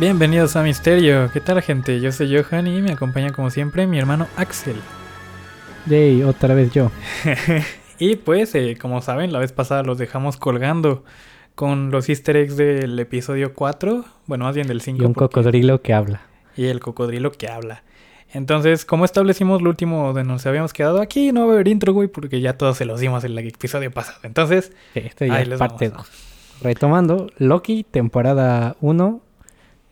Bienvenidos a Misterio. ¿Qué tal, gente? Yo soy Johan y me acompaña como siempre mi hermano Axel. Yay, otra vez yo. y pues, eh, como saben, la vez pasada los dejamos colgando con los easter eggs del episodio 4, bueno, más bien del 5. Y un cocodrilo que habla. Y el cocodrilo que habla. Entonces, como establecimos lo último de nos habíamos quedado aquí, no va a haber intro, güey, porque ya todos se los dimos en el episodio pasado. Entonces, sí, esto ya es parte 2. Retomando, Loki, temporada 1.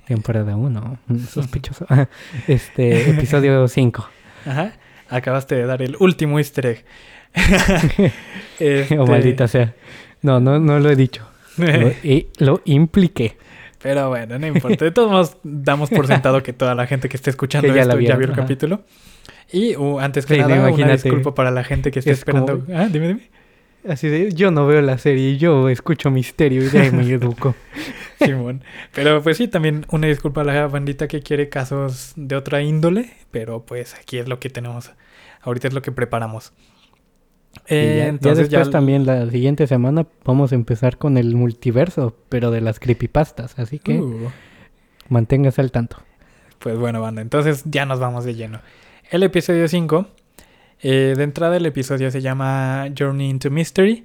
Temporada 1, sospechoso. este, episodio 5. Ajá. Acabaste de dar el último easter egg. este... Oh, maldita sea. No, no, no lo he dicho. lo, y lo impliqué. Pero bueno, no importa. De todos modos, damos por sentado que toda la gente que esté escuchando ya esto vieron, ya vio el ajá. capítulo. Y uh, antes que Sí, nada, una imagínate. disculpa para la gente que esté Es esperando. como- Ah, dime, dime. Así de, yo no veo la serie, yo escucho misterio y de ahí me educo. Simón. Pero pues sí, también una disculpa a la bandita que quiere casos de otra índole. Pero pues aquí es lo que tenemos. Ahorita es lo que preparamos. Eh, ya, ya entonces después ya también la siguiente semana vamos a empezar con el multiverso, pero de las creepypastas, así que Uh, manténgase al tanto. Pues bueno, banda, entonces ya nos vamos de lleno. El episodio 5, eh, de entrada el episodio se llama Journey into Mystery,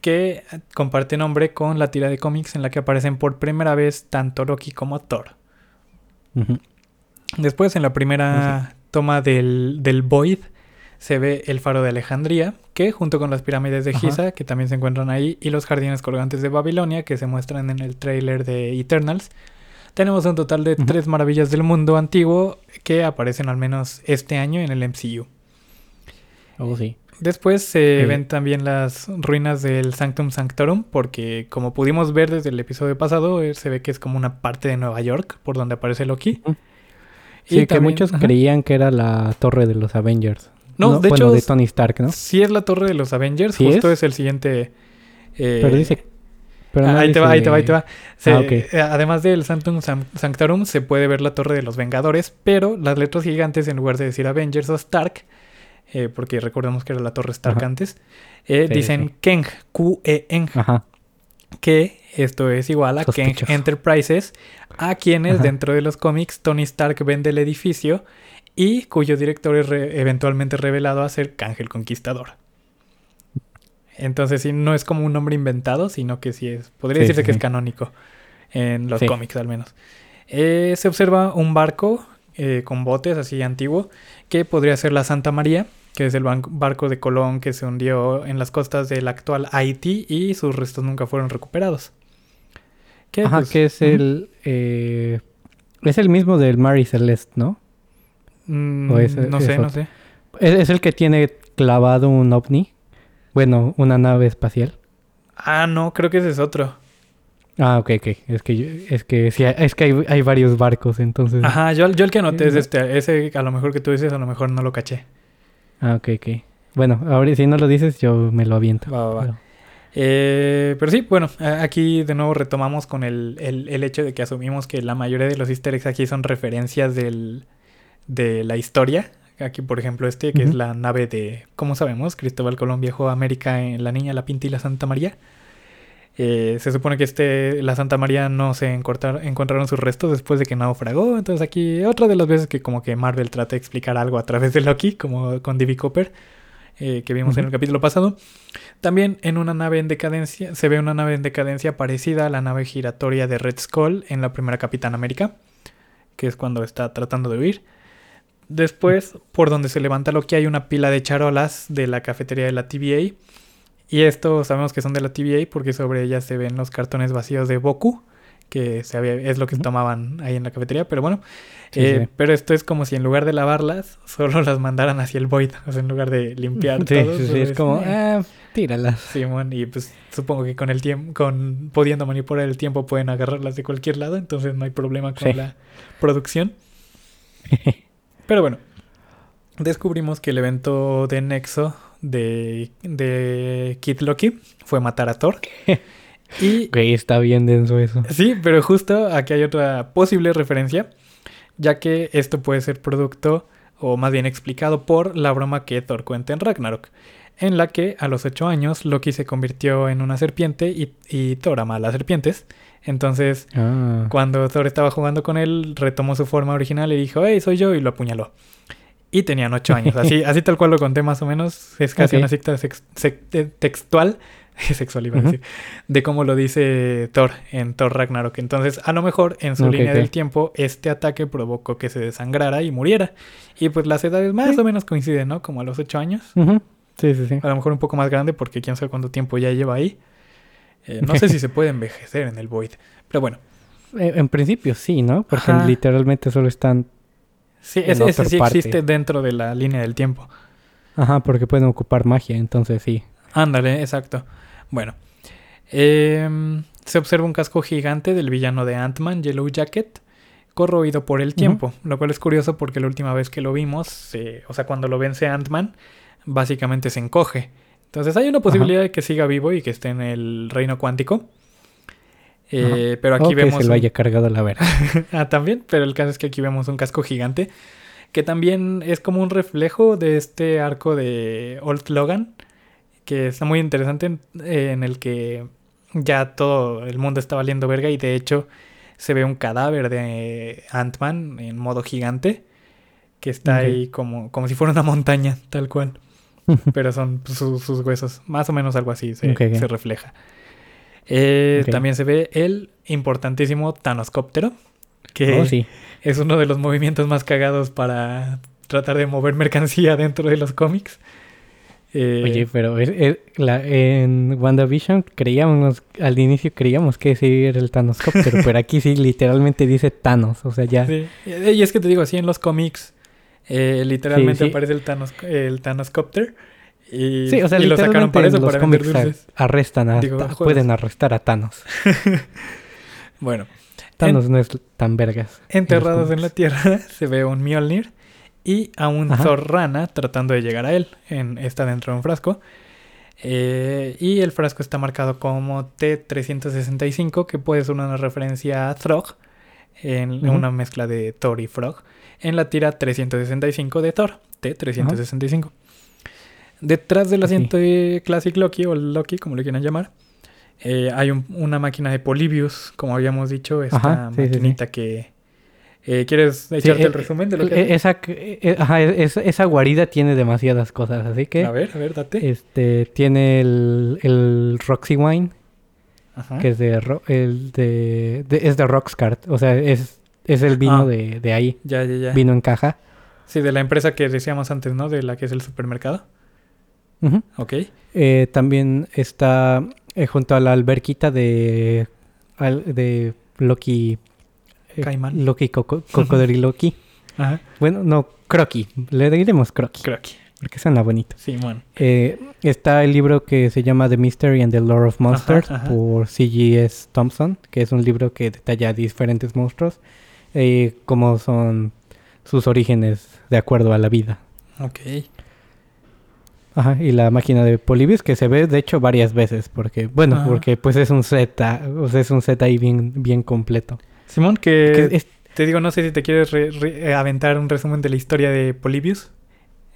que comparte nombre con la tira de cómics en la que aparecen por primera vez tanto Loki como Thor. Después, en la primera toma del, del Void, se ve el faro de Alejandría, que junto con las pirámides de. Giza, que también se encuentran ahí, y los jardines colgantes de Babilonia, que se muestran en el tráiler de Eternals, tenemos un total de tres maravillas del mundo antiguo que aparecen al menos este año en el MCU. Oh, sí. Después se Eh. ven también las ruinas del Sanctum Sanctorum, porque como pudimos ver desde el episodio pasado, eh, se ve que es como una parte de Nueva York por donde aparece Loki. Ujú. Y Sí, que también- muchos ajá. creían que era la torre de los Avengers. No, de bueno, hecho, de Tony Stark, ¿no? Sí es la torre de los Avengers, ¿Sí justo es? es? el siguiente... eh, Pero dice... Pero ah, no ahí te va, ahí te va, ahí te va. Se- Ah, además del Sanctum San- Sanctorum se puede ver la torre de los Vengadores, pero las letras gigantes en lugar de decir Avengers o Stark, eh, porque recordemos que era la torre Stark Ajá. antes, eh, Sí, dicen sí. Keng, Q-E-N, que esto es igual a Keng. Enterprises, a quienes Ajá. dentro de los cómics Tony Stark vende el edificio y cuyo director es re- eventualmente revelado a ser Kang el Conquistador. Entonces sí, no es como un nombre inventado, sino que sí es, podría Sí, decirse que es canónico en los cómics al menos. Eh, se observa un barco eh, con botes así antiguo, que podría ser la Santa María, que es el barco de Colón que se hundió en las costas del actual Haití y sus restos nunca fueron recuperados. Que, Ajá, pues, que es el... eh, es el mismo del Mary Celeste, ¿no? Mm, o no es sé, no sé. Es, es el que tiene clavado un ovni. Bueno, una nave espacial. Ah, no, creo que ese es otro. Ah, ok, ok. Es que, yo- es que, sí, es que hay, hay varios barcos, entonces... Ajá, yo, yo el que anoté es este. Ese a lo mejor que tú dices, a lo mejor no lo caché. Ah, ok, ok. Bueno, ahora si no lo dices, yo me lo aviento. Va, va, va. Pero- Eh, pero sí, bueno, aquí de nuevo retomamos con el, el- el hecho de que asumimos que la mayoría de los easter eggs aquí son referencias del, de la historia. Aquí, por ejemplo, este, que es la nave de, ¿cómo sabemos? Cristóbal Colón viajó a América en La Niña, la Pinta y la Santa María. Eh, se supone que este, la Santa María no se encontraron sus restos después de que naufragó. Entonces aquí otra de las veces que como que Marvel trata de explicar algo a través de Loki, como con D.B. Cooper, eh, que vimos en el capítulo pasado. También en una nave en decadencia, se ve una nave en decadencia parecida a la nave giratoria de Red Skull en la primera Capitán América, que es cuando está tratando de huir. Después, por donde se levanta Loki, hay una pila de charolas de la cafetería de la TVA. Y esto sabemos que son de la TVA porque sobre ellas se ven los cartones vacíos de Boku, que se había- es lo que tomaban ahí en la cafetería, pero bueno. Sí, eh, sí. Pero esto es como si en lugar de lavarlas, solo las mandaran hacia el void, o sea, en lugar de limpiar Sí, todo. sí, sí, es como, eh, ah, tíralas. Simón, y pues supongo que con el tiempo, con pudiendo manipular el tiempo pueden agarrarlas de cualquier lado, entonces no hay problema con la producción. Pero bueno, descubrimos que el evento de Nexo de, de Kid Loki fue matar a Thor. y Güey, está bien denso eso. sí, pero justo aquí hay otra posible referencia, ya que esto puede ser producto, o más bien explicado por la broma que Thor cuenta en Ragnarok, en la que a los 8 años Loki se convirtió en una serpiente y, y Thor ama a las serpientes. Entonces, Ah. cuando Thor estaba jugando con él, retomó su forma original y dijo, hey, soy yo, y lo apuñaló. Y tenían ocho años. Así, así tal cual lo conté más o menos. Es casi una cita sex- sec- te- textual, sexual iba a decir, de cómo lo dice Thor en Thor Ragnarok. Entonces, a lo mejor en su línea del tiempo, este ataque provocó que se desangrara y muriera. Y pues las edades más Sí. o menos coinciden, ¿no? Como a los ocho años. Sí, sí, sí. A lo mejor un poco más grande porque quién sabe cuánto tiempo ya lleva ahí. Eh, no sé si se puede envejecer en el Void. Pero bueno. Eh, En principio sí, ¿no? Porque Ajá. literalmente solo están... Sí, ese, sí parte. existe dentro de la línea del tiempo. Ajá, porque pueden ocupar magia, entonces sí. Ándale, exacto. Bueno. em, se observa un casco gigante del villano de Ant-Man, Yellow Jacket, corroído por el tiempo. Lo cual es curioso porque la última vez que lo vimos, eh, o sea, cuando lo vence Ant-Man, básicamente se encoge. Entonces hay una posibilidad de que siga vivo y que esté en el reino cuántico. Eh, pero aquí o que vemos... se lo haya cargado la verga. ah, también, pero el caso es que aquí vemos un casco gigante que también es como un reflejo de este arco de Old Logan, que está muy interesante en, en el que ya todo el mundo está valiendo verga y de hecho se ve un cadáver de Ant-Man en modo gigante que está ahí como, como si fuera una montaña, tal cual. Pero son su- sus huesos, más o menos algo así se refleja. Eh. También se ve el importantísimo Thanoscóptero, que Oh, sí. es uno de los movimientos más cagados para tratar de mover mercancía dentro de los cómics. Eh, Oye, pero es- es- la- en WandaVision creíamos, al inicio creíamos que ese era el Thanoscóptero, pero aquí sí literalmente dice Thanos, o sea, ya. sí. Y es que te digo, así en los cómics eh, literalmente Sí, sí. aparece el, Thanos, el. Y, Sí, o sea, y lo sacaron para eso, los para vender dulces. arrestan a, Digo, pueden arrestar a Thanos. Bueno, Thanos no es tan vergas. enterrados en la tierra se ve un Mjolnir y a un Ajá. Thor rana tratando de llegar a él. En, está dentro de un frasco. Eh, y el frasco está marcado como T365, que puede ser una referencia a Throg, en una mezcla de Thor y Frog, en la tira 365 de Thor, T365. Detrás del asiento de Classic Loki, o Loki, como le quieran llamar, eh, hay un- una máquina de Polybius, como habíamos dicho, esta Ajá, sí, sí, sí. maquinita que... eh, ¿Quieres echarte eh, el resumen de lo que... Eh, Esa, eh, ajá, es- esa guarida tiene demasiadas cosas, así que A ver, a ver, date. este tiene el, el Roxy Wine, Ajá. que es de, Ro- el de, de- es de Roxcart, o sea, es, es el vino Ah. de, de ahí, Ya, ya, ya. vino en caja. Sí, de la empresa que decíamos antes, ¿no? De la que es el supermercado. Ok. Eh, también está eh, junto a la alberquita de, al- de Loki. eh, Caimán. Loki Coco, Cocodriloqui. Ajá. bueno, no, Croqui. Le diremos Croqui. Creo que. Porque suena bonito. Simón. Eh, está el libro que se llama The Mystery and the Lore of Monsters ajá. por C.G.S. Thompson, que es un libro que detalla diferentes monstruos, eh, como son sus orígenes de acuerdo a la vida. Ok. Ajá, y la máquina de Polybius que se ve de hecho varias veces, porque, bueno, Ajá. porque pues es un set, ah, o sea, es un set ahí bien, bien completo. Simón, que Que es- te digo, no sé si te quieres re- re- eh, aventar un resumen de la historia de Polybius.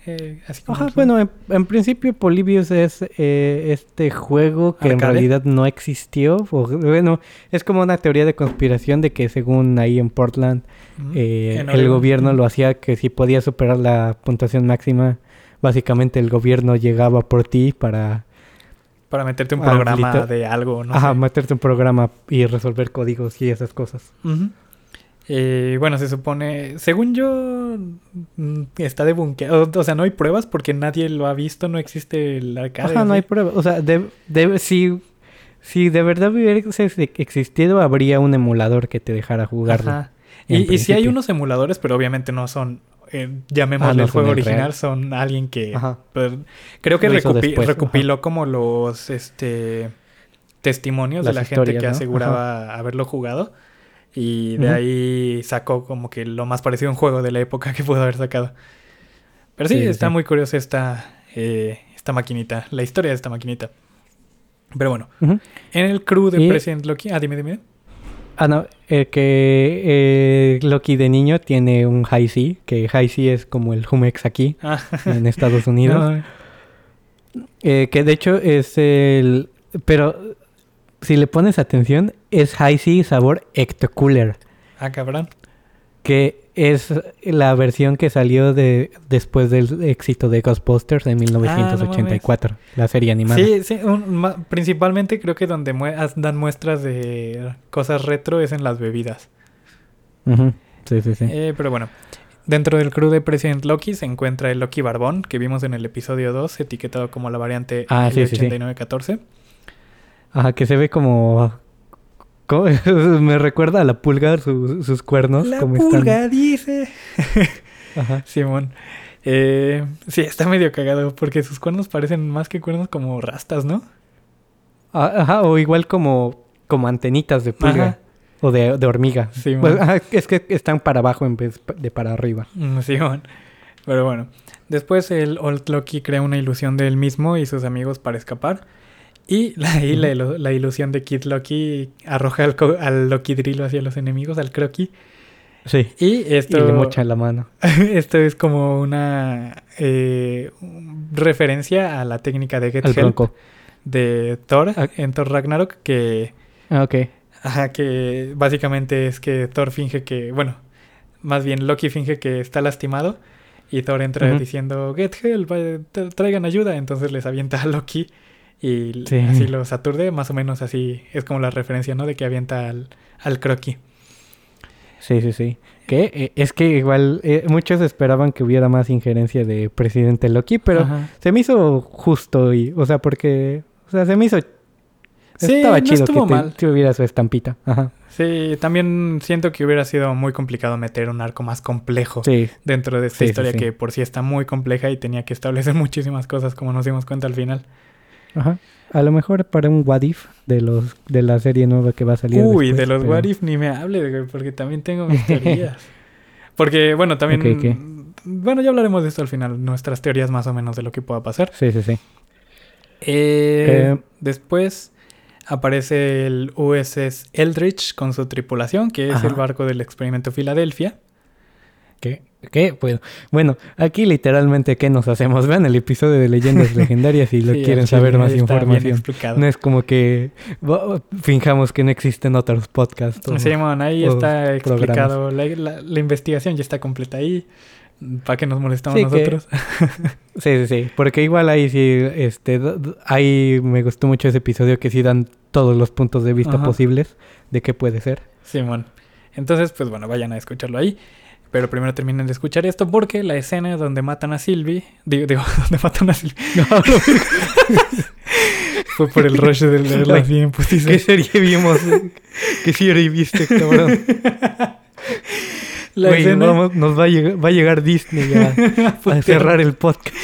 Eh, así como Ajá, bueno, en, en principio Polybius es eh, este juego que en realidad no existió. o- bueno, es como una teoría de conspiración de que según ahí en Portland eh, En el gobierno lo hacía que si podía superar la puntuación máxima, básicamente el gobierno llegaba por ti para Para meterte un Ah, programa de algo, ¿no? ajá, sé. meterte un programa y resolver códigos y esas cosas. Eh, bueno, se supone, según yo, mm, está debunkeado. O sea, no hay pruebas porque nadie lo ha visto, no existe el arcade. Ajá, no hay ¿sí? prueba. O sea, de, de- si, si de verdad hubiese existido, habría un emulador que te dejara jugarlo. Ajá. Y, y sí hay unos emuladores, pero obviamente no son, eh, llamémosle Ah, el juego original, son alguien que pues, creo que recupi- después, recopiló como los este testimonios de la gente que ¿no? aseguraba haberlo jugado. Y de ahí sacó como que lo más parecido a un juego de la época que pudo haber sacado. Pero sí, está sí. muy curiosa esta, eh, esta maquinita, la historia de esta maquinita. Pero bueno, en el crew de Y- President Loki. Ah, dime, dime. Ah, no, eh, que eh, Loki de niño tiene un High C, que High C es como el Humex aquí Ah, en Estados Unidos. no, Eh, que de hecho es el... Pero si le pones atención, es High Sea sabor Ectocooler. Ah, cabrón. Que es la versión que salió de después del éxito de Ghostbusters en 1984, la serie animada. Sí, sí, un- ma- principalmente creo que donde dan muestras de cosas retro es en las bebidas. Sí, sí, sí. Eh, pero bueno, dentro del crew de President Loki se encuentra el Loki Barbón, que vimos en el episodio 2, etiquetado como la variante Ah, sí, sí, sí. 8914. Ajá, que se ve como... me recuerda a la pulga, su- sus cuernos. La como pulga dice. Están... Ajá. Simón. Eh, sí, está medio cagado porque sus cuernos parecen más que cuernos como rastas, ¿no? Ah, Ajá, o igual como, como antenitas de pulga. Ajá. O de, de hormiga. Simón. Pues, ajá, es que están para abajo en vez de para arriba. Mm, Simón. Pero bueno. Después el Old Loki crea una ilusión de él mismo y sus amigos para escapar. Y la, y la, ilu- la ilusión de Kid Loki arroja al, al Loki Drilo hacia los enemigos, al Croqui. Sí. Y esto, Y le mocha la mano. esto es como una eh, referencia a la técnica de Get Al Help bronco. de Thor Ah. en Thor Ragnarok que Ah, ok. Ajá, que básicamente es que Thor finge que, bueno, más bien Loki finge que está lastimado y Thor entra diciendo, get help, eh, tra- traigan ayuda, entonces les avienta a Loki y Sí. así los aturde, más o menos así es como la referencia, ¿no? De que avienta al, al croqui. Sí, sí, sí. Que eh, es que igual eh, muchos esperaban que hubiera más injerencia de Presidente Loki, pero Ajá. se me hizo justo y, o sea, porque, o sea, se me hizo... Sí, estaba no chido estuvo que te- mal. tuviera su estampita. Ajá. Sí, también siento que hubiera sido muy complicado meter un arco más complejo Sí, dentro de esta sí, historia sí. que por sí está muy compleja y tenía que establecer muchísimas cosas como nos dimos cuenta al final. Ajá. A lo mejor para un What If de los de la serie nueva que va a salir. Uy, después, de los pero- What If ni me hable, güey, porque también tengo mis teorías. Porque, bueno, también... Bueno, ya hablaremos de esto al final, nuestras teorías más o menos de lo que pueda pasar. Sí, sí, sí. Eh, Eh. Después aparece el USS Eldridge con su tripulación, que es Ajá. el barco del experimento Filadelfia. ¿Qué? ¿Qué? Bueno, bueno, aquí literalmente, ¿qué nos hacemos? Vean el episodio de Leyendas Legendarias si lo Sí, quieren saber más ahí información. No es como que bo- finjamos que no existen otros podcasts. o- Simón, ahí o está explicado. La, la- la investigación ya está completa ahí. ¿Para que nos molestamos Sí, que- nosotros? Sí, sí, sí. Porque igual ahí sí, este, ahí me gustó mucho ese episodio que sí dan todos los puntos de vista Ajá. posibles de qué puede ser. Simón. Entonces, pues bueno, vayan a escucharlo ahí. Pero primero terminen de escuchar esto porque la escena donde matan a Sylvie, digo, digo donde matan a Sylvie, fue por el rush del de la bien putiza. ¿Qué serie vimos? ¿Qué serie viste, cabrón? La Güey, escena, vamos, nos va a, llegar, va a llegar Disney a, a cerrar el podcast.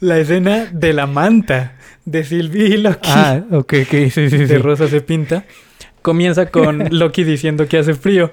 la escena de la manta de Sylvie y Loki Ah, ok, ok, sí, sí, sí. de Rosa se pinta. Comienza con Loki diciendo que hace frío.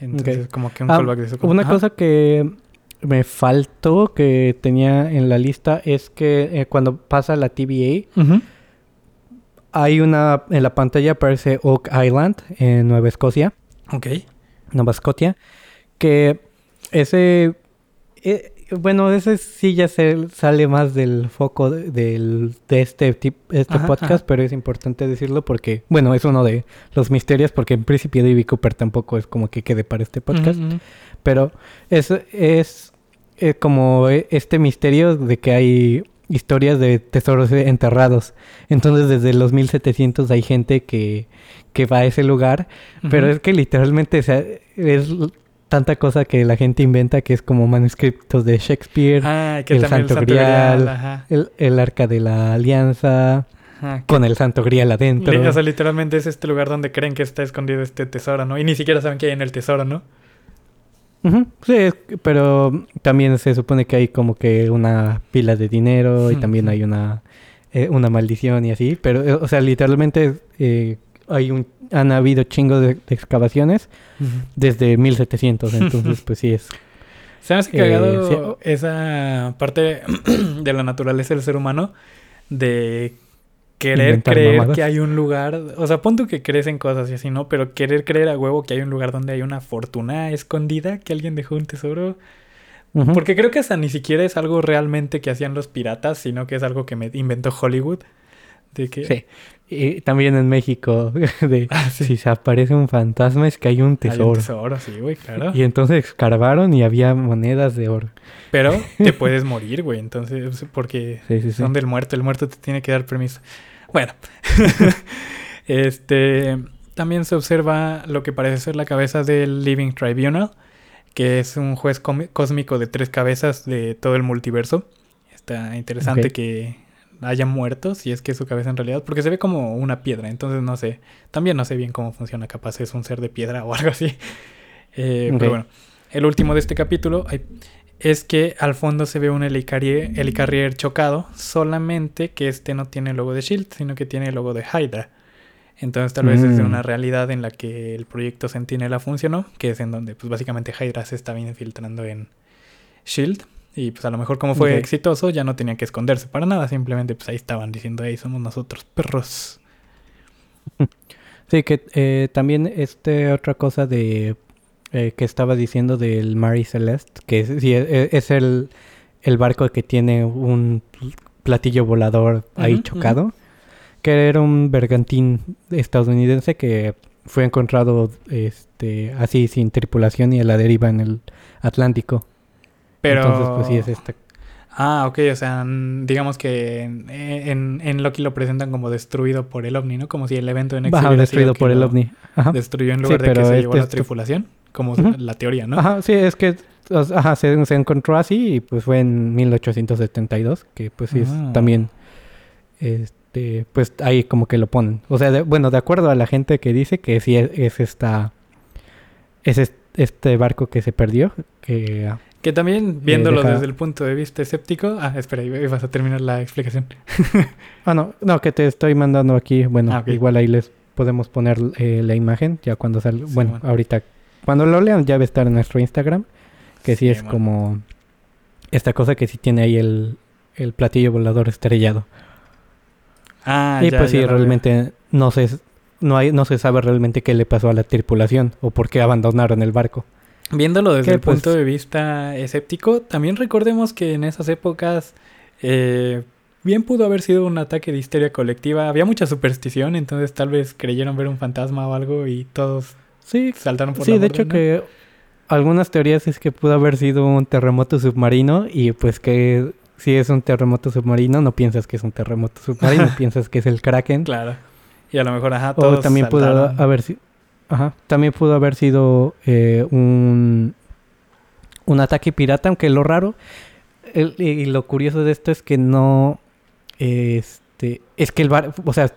Ah, callback de eso. como- Una Ajá. cosa que me faltó que tenía en la lista es que eh, cuando pasa la TVA hay una en la pantalla aparece Oak Island en Nueva Escocia, Ok. Nueva Escocia, que ese eh, bueno, ese sí ya se sale más del foco de, del- de este tip, este Ajá, podcast, ajá. pero es importante decirlo porque, bueno, es uno de los misterios, porque en principio David Cooper tampoco es como que quede para este podcast. Pero es, es, como eh, este misterio de que hay historias de tesoros enterrados. Entonces desde los 1700 hay gente que, que va a ese lugar, pero es que literalmente o sea, es tanta cosa que la gente inventa que es como manuscritos de Shakespeare, Ah, que el Santo el Santo Grial, Grial, ajá. el, el Arca de la Alianza, Ajá, que- con el Santo Grial adentro. o sea, literalmente es este lugar donde creen que está escondido este tesoro, ¿no? Y ni siquiera saben qué hay en el tesoro, ¿no? Ujú, Sí, es que- pero también se supone que hay como que una pila de dinero y también hay una, eh, una maldición y así. Pero, eh, o sea, literalmente eh, hay un, han habido chingos de, de excavaciones desde 1700, entonces pues sí es. Se me hace Eh, esa parte de la naturaleza del ser humano de querer Inventar creer mamadas. que hay un lugar, o sea, pon tú que crees en cosas y así, ¿no? Pero querer creer a huevo que hay un lugar donde hay una fortuna escondida, que alguien dejó un tesoro. Porque creo que hasta ni siquiera es algo realmente que hacían los piratas, sino que es algo que me inventó Hollywood. De que... Sí. Y también en México, de Ah, sí. si se aparece un fantasma es que hay un Hay un tesoro. tesoro, sí, güey, claro. Y entonces escarbaron y había monedas de oro. Pero te puedes morir, güey, entonces, porque Sí, son del muerto, el muerto te tiene que dar permiso. Bueno, este también se observa lo que parece ser la cabeza del Living Tribunal, que es un juez cósmico de tres cabezas de todo el multiverso. Está interesante que haya muertos, si es que es su cabeza en realidad, porque se ve como una piedra, entonces no sé, también no sé bien cómo funciona, capaz es un ser de piedra o algo así. Eh. Pero bueno, el último de este capítulo es que al fondo se ve un helicarrier, helicarrier chocado, solamente que este no tiene el logo de Shield, sino que tiene el logo de Hydra. Entonces tal vez es Mm. una realidad en la que el proyecto Sentinela funcionó, que es en donde pues básicamente Hydra se estaba infiltrando en Shield. Y pues a lo mejor como fue exitoso ya no tenía que esconderse para nada, simplemente pues ahí estaban diciendo, ahí somos nosotros, perros. Sí, que eh, también este otra cosa de eh, que estaba diciendo del Mary Celeste, que es, sí, e- es el, el barco que tiene un platillo volador ahí chocado, que era un bergantín estadounidense que fue encontrado este así sin tripulación y a la deriva en el Atlántico. Pero... Entonces, pues sí es esta. Ah, ok, o sea, digamos que en, en, en Loki lo presentan como destruido por el ovni, ¿no? Como si el evento en X Baja hubiera destruido por el ovni. Ajá. Destruyó en Sí, lugar de que se este llevó la es tu- tripulación, como la teoría, ¿no? Ajá, sí, es que ajá, se, se encontró así y pues fue en 1872, que pues sí es Ah. también, este, pues ahí como que lo ponen. O sea, de- bueno, de acuerdo a la gente que dice que sí es, es esta, es es- este barco que se perdió, que Que también, viéndolo deja- desde el punto de vista escéptico... Ah, espera, iba- ibas a terminar la explicación. Ah, no, no, que te estoy mandando aquí. Bueno, Ah, igual ahí les podemos poner eh, la imagen ya cuando salga. Sí, bueno, bueno. ahorita, cuando lo lean ya va a estar en nuestro Instagram. Que sí, Sí, es bueno. como esta cosa que sí tiene ahí el, el platillo volador estrellado. Ah, y ya, pues ya sí, veo. realmente no se, no, hay, no se sabe realmente qué le pasó a la tripulación o por qué abandonaron el barco. Viéndolo desde el punto pues- de vista escéptico, también recordemos que en esas épocas eh, bien pudo haber sido un ataque de histeria colectiva. Había mucha superstición, entonces tal vez creyeron ver un fantasma o algo y todos Sí, saltaron por sí la de borda, hecho ¿no? que algunas teorías es que pudo haber sido un terremoto submarino y pues que si es un terremoto submarino no piensas que es un terremoto submarino, piensas que es el Kraken. Claro. Y a lo mejor, ajá, O todos también pudo haber sido, ajá, también pudo haber sido eh, un un ataque pirata, aunque lo raro el- y lo curioso de esto es que no este es que el bar, o sea,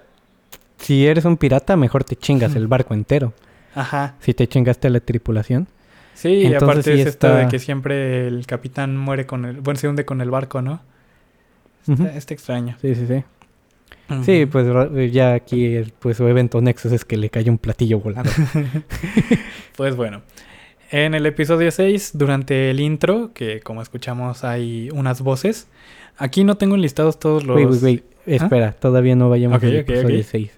si eres un pirata mejor te chingas el barco entero, Ajá. si te chingaste a la tripulación. Sí, y aparte sí es esto de que siempre el capitán muere con el... Bueno, se hunde con el barco, ¿no? Está extraño. Sí, sí, sí. Sí, pues ra- ya aquí el, pues su evento Nexus es que le cayó un platillo volando. Pues bueno, en el episodio 6, durante el intro, que como escuchamos hay unas voces, aquí no tengo enlistados todos los... Wait, wait, wait. Espera, todavía no vayamos Ok, al ok, episodio ok. 6.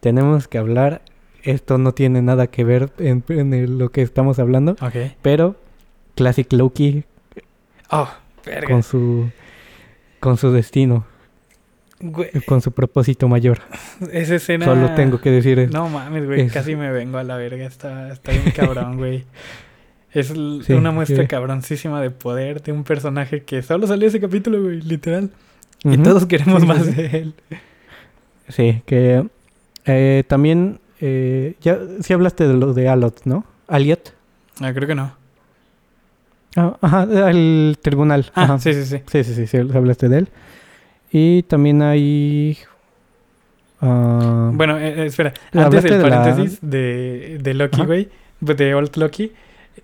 Tenemos que hablar. Esto no tiene nada que ver en, en el- lo que estamos hablando. Pero Classic Loki Oh, verga. con su con su destino, Güey, con su propósito mayor. esa escena... Solo tengo que decir eso. No mames, güey, Es- casi me vengo a la verga, está, está bien cabrón, güey. Es Sí, una muestra sí. cabroncísima de poder de un personaje que solo salió ese capítulo, güey, literal. Y todos queremos Sí, más de él. Sí, que eh, también eh, ya sí hablaste de lo de Alot, ¿no? Aliot. Ah, creo que no. Ah, ajá, el tribunal. Ah, ajá. sí, sí, sí. Sí, sí, sí, sí, hablaste de él. Y también hay... ah, Bueno, eh, eh, espera, ¿Hablaste antes del de la- paréntesis de, de Loki, güey, pues, de Old Loki,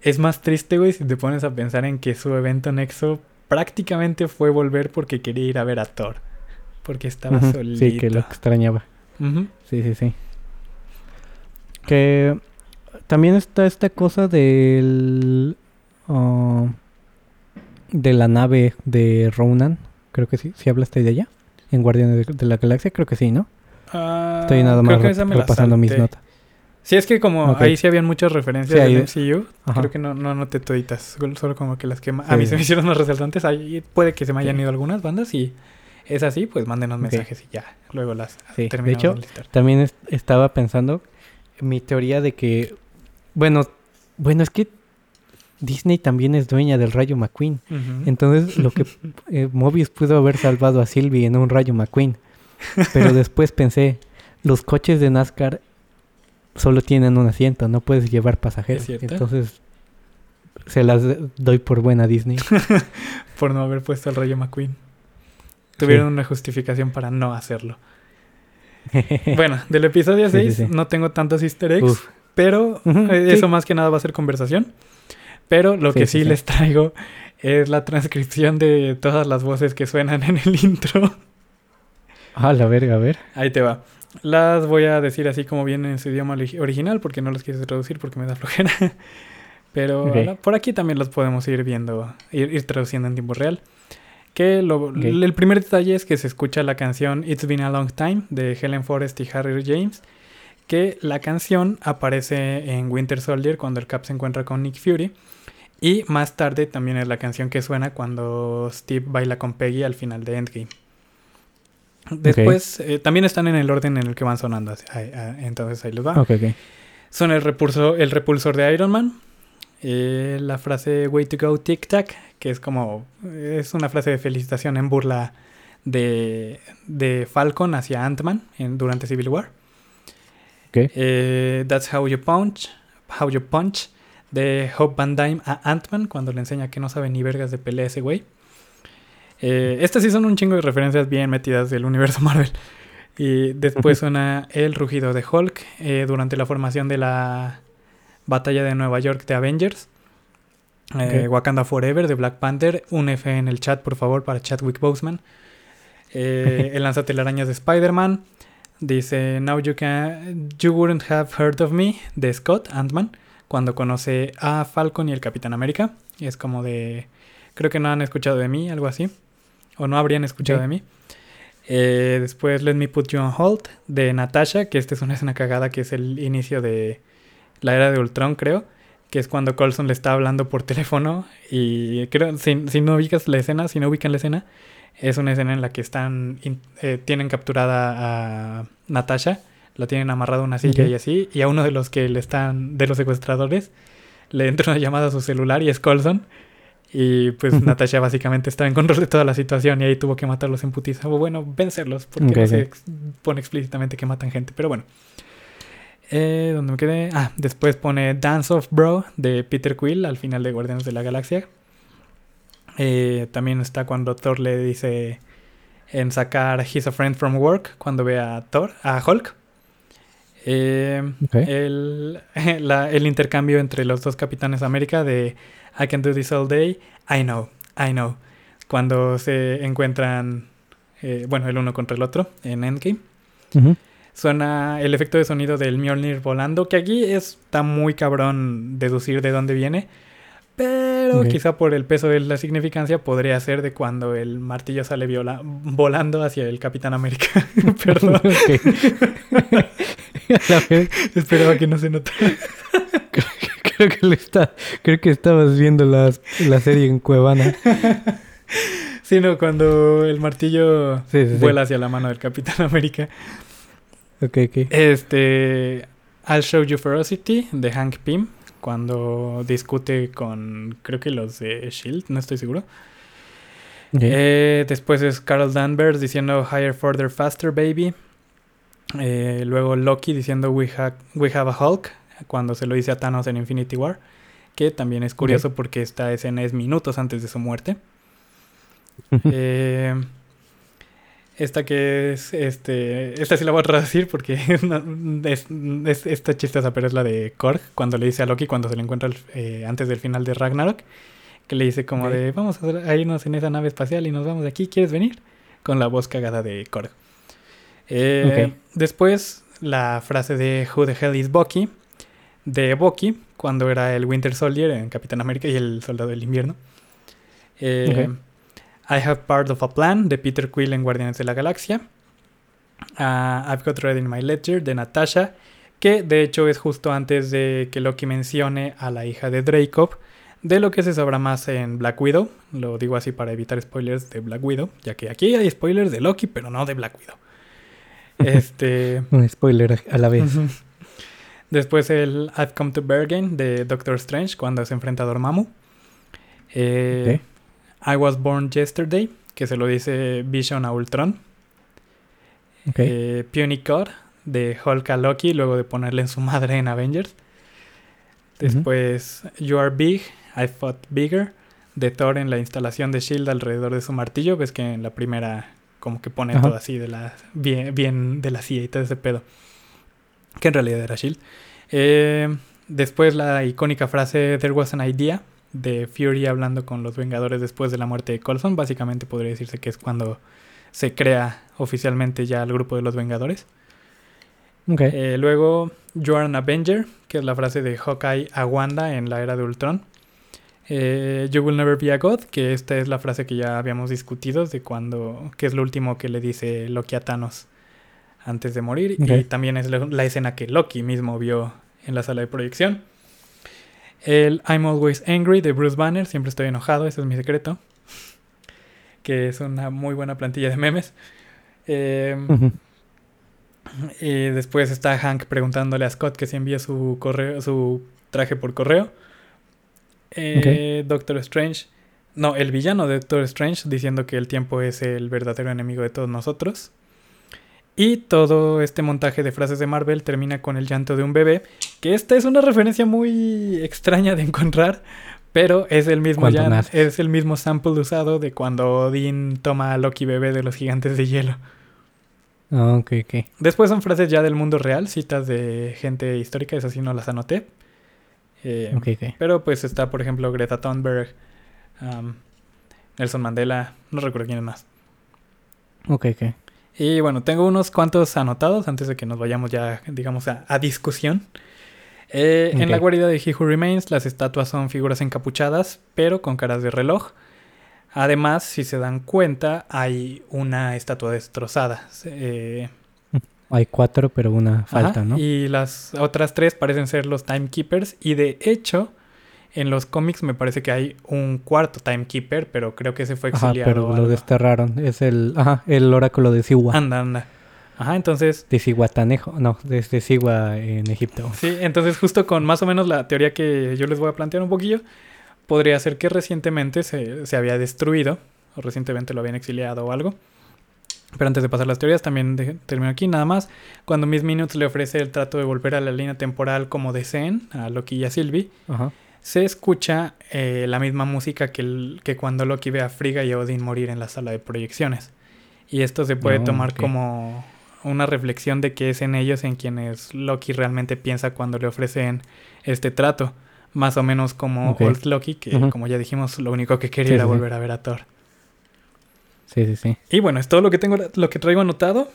es más triste, güey, si te pones a pensar en que su evento Nexo prácticamente fue volver porque quería ir a ver a Thor. Porque estaba ujú, solito. Sí, que lo extrañaba. Sí, sí, sí. Que también está esta cosa del... ah, de la nave de Ronan. Creo que sí. ¿Sí hablaste de ella? En Guardianes de, la Galaxia. Creo que sí, ¿no? Ah, Estoy nada creo más la repasando mis notas. Sí, es que como ahí sí habían muchas referencias Sí, del MCU, Ajá. creo que no, no anoté toditas, solo- como que las que a mí se me hicieron más resaltantes, ahí puede que se me hayan ido algunas bandas y es así, pues mándenos mensajes y ya, luego las Sí, de hecho, de. También es- estaba pensando mi teoría de que, bueno, bueno, es que Disney también es dueña del Rayo McQueen. Entonces, lo que eh, Mobius pudo haber salvado a Sylvie en un Rayo McQueen. Pero después pensé, los coches de NASCAR solo tienen un asiento, no puedes llevar pasajeros. Entonces, se las doy por buena a Disney. Por no haber puesto el Rayo McQueen. Tuvieron una justificación para no hacerlo. Bueno, del episodio Sí, sí, 6 sí. no tengo tantos easter eggs, Uf. pero eh, eso más que nada va a ser conversación. Pero lo Sí, que sí, sí, les traigo es la transcripción de todas las voces que suenan en el intro. Ah, la verga, a ver. Ahí te va. Las voy a decir así como vienen en su idioma ori- original porque no las quise traducir porque me da flojera. Pero Ok. la- por aquí también los podemos ir viendo, ir, ir traduciendo en tiempo real. Que lo- Ok. el primer detalle es que se escucha la canción It's Been a Long Time de Helen Forrest y Harry James. Que la canción aparece en Winter Soldier cuando el Cap se encuentra con Nick Fury. Y más tarde también es la canción que suena cuando Steve baila con Peggy al final de Endgame. Después, eh, también están en el orden en el que van sonando. ah, entonces ahí les va. Son el, repulso, el repulsor de Iron Man. eh, la frase Way to go tic tac, que es como. Es una frase de felicitación en burla de, de Falcon hacia Ant-Man durante Civil War. Eh, That's how you punch. How you punch. De Hope Van Dyne a Ant-Man cuando le enseña que no sabe ni vergas de pelea ese güey. Eh, estas sí son un chingo de referencias bien metidas del universo Marvel. Y después suena el rugido de Hulk eh, durante la formación de la batalla de Nueva York de Avengers. Eh. Wakanda Forever de Black Panther. Un F en el chat, por favor, para Chadwick Boseman. Eh, el lanzatelarañas de Spider-Man. Dice, Now you can. You wouldn't have heard of me. De Scott, Ant-Man. Cuando conoce a Falcon y el Capitán América. Y es como de. Creo que no han escuchado de mí, algo así. O no habrían escuchado de mí. Eh, después Let Me Put You on Hold de Natasha, que esta es una escena cagada que es el inicio de la era de Ultron, creo. Que es cuando Colson le está hablando por teléfono. Y creo, si, si no ubicas la escena, si no ubican la escena, es una escena en la que están eh, tienen capturada a Natasha, la tienen amarrada a una silla y así, y a uno de los que le están, de los secuestradores, le entra una llamada a su celular y es Colson. Y pues. Natasha básicamente estaba en control de toda la situación y ahí tuvo que matarlos en putiza. O bueno, vencerlos, porque no se pone explícitamente que matan gente. Pero bueno. Eh, ¿Dónde me quedé? Ah, después pone Dance of Bro de Peter Quill al final de Guardianes de la Galaxia. Eh, también está cuando Thor le dice en sacar He's a Friend from Work cuando ve a Thor, a Hulk. Eh, el, la- el intercambio entre los dos Capitanes América de I can do this all day, I know, I know. Cuando se encuentran, eh, bueno, el uno contra el otro en Endgame. Suena el efecto de sonido del Mjolnir volando, que aquí está muy cabrón deducir de dónde viene. Pero quizá por el peso de la significancia podría ser de cuando el martillo sale viola- volando hacia el Capitán América. Perdón. La esperaba que no se notara. creo que le está, creo que estabas viendo las- la serie en Cuevana. Sino cuando el martillo Sí, sí, sí. vuela hacia la mano del Capitán América. Ok, ok. Este. I'll Show You Ferocity de Hank Pym. Cuando discute con. Creo que los de Shield, no estoy seguro. Eh, después es Carol Danvers diciendo Higher, Further, Faster, Baby. Eh, luego Loki diciendo We, ha- we Have a Hulk. Cuando se lo dice a Thanos en Infinity War. Que también es curioso porque esta escena es minutos antes de su muerte. Eh, esta que es, este, esta sí la voy a traducir porque es, una- es, es- esta chistosa, pero es la de Korg, cuando le dice a Loki, cuando se le encuentra eh, antes del final de Ragnarok, que le dice como de, vamos a, a irnos en esa nave espacial y nos vamos de aquí, ¿quieres venir? Con la voz cagada de Korg. Eh. Después la frase de Who the hell is Bucky? de Bucky cuando era el Winter Soldier en Capitán América y el Soldado del Invierno. Eh, I Have Part of a Plan de Peter Quill en Guardianes de la Galaxia. Uh, I've Got Ready in My Ledger de Natasha, que de hecho es justo antes de que Loki mencione a la hija de Dracov, de lo que se sabrá más en Black Widow. Lo digo así para evitar spoilers de Black Widow, ya que aquí hay spoilers de Loki, pero no de Black Widow. Este. Un spoiler a la vez. Después el I've Come to Bergen de Doctor Strange cuando se enfrenta a Dormammu. Eh, I Was Born Yesterday, que se lo dice Vision a Ultron. Eh, Puny God de Hulk a Loki, luego de ponerle en su madre en Avengers. Después You Are Big, I Fought Bigger de Thor en la instalación de Shield alrededor de su martillo. Ves que en la primera como que pone todo así de la bien, bien de la CIA y todo ese pedo que en realidad era Shield. Eh, después la icónica frase There was an idea de Fury hablando con los Vengadores después de la muerte de Colson. Básicamente podría decirse que es cuando se crea oficialmente ya el grupo de los Vengadores. Eh, luego, You are an Avenger, que es la frase de Hawkeye a Wanda en la era de Ultron. Eh, you will never be a god, que esta es la frase que ya habíamos discutido de cuando, que es lo último que le dice Loki a Thanos antes de morir. Y también es la, escena que Loki mismo vio en la sala de proyección. El I'm Always Angry de Bruce Banner, siempre estoy enojado, ese es mi secreto. Que es una muy buena plantilla de memes. Em, y después está Hank preguntándole a Scott que si envía su correo, su traje por correo. Eh, Doctor Strange. No, el villano de Doctor Strange diciendo que el tiempo es el verdadero enemigo de todos nosotros. Y todo este montaje de frases de Marvel termina con el llanto de un bebé, que esta es una referencia muy extraña de encontrar, pero es el mismo es el mismo sample usado de cuando Odin toma a Loki bebé de los gigantes de hielo. Ah, ok, ok. Después son frases ya del mundo real, citas de gente histórica, esas sí no las anoté. Eh, pero pues está, por ejemplo, Greta Thunberg, Nelson Mandela, no recuerdo quién es más. Ok, ok. Y bueno, tengo unos cuantos anotados antes de que nos vayamos ya, digamos, a, discusión. Eh, en la guarida de He Who Remains, las estatuas son figuras encapuchadas, pero con caras de reloj. Además, si se dan cuenta, hay una estatua destrozada. Eh, hay cuatro, pero una falta, ¿no? Y las otras tres parecen ser los Timekeepers. Y de hecho, en los cómics me parece que hay un cuarto Timekeeper, pero creo que ese fue exiliado. Ajá, pero lo desterraron. Es el, ajá, el oráculo de Siwa. Anda, anda. Ajá, entonces... De Sihuatanejo, no, desde Siwa en Egipto. Sí, entonces justo con más o menos la teoría que yo les voy a plantear un poquillo, podría ser que recientemente se, se había destruido, o recientemente lo habían exiliado o algo. Pero antes de pasar las teorías, también termino aquí nada más. Cuando Miss Minutes le ofrece el trato de volver a la línea temporal como deseen a Loki y a Sylvie, Ajá se escucha eh, la misma música que, que, cuando Loki ve a Frigga y a Odin morir en la sala de proyecciones. Y esto se puede tomar como una reflexión de que es en ellos en quienes Loki realmente piensa cuando le ofrecen este trato. Más o menos como Old Loki, que como ya dijimos, lo único que quería era volver a ver a Thor. Sí, sí, sí. Y bueno, es todo lo que tengo, lo que traigo anotado.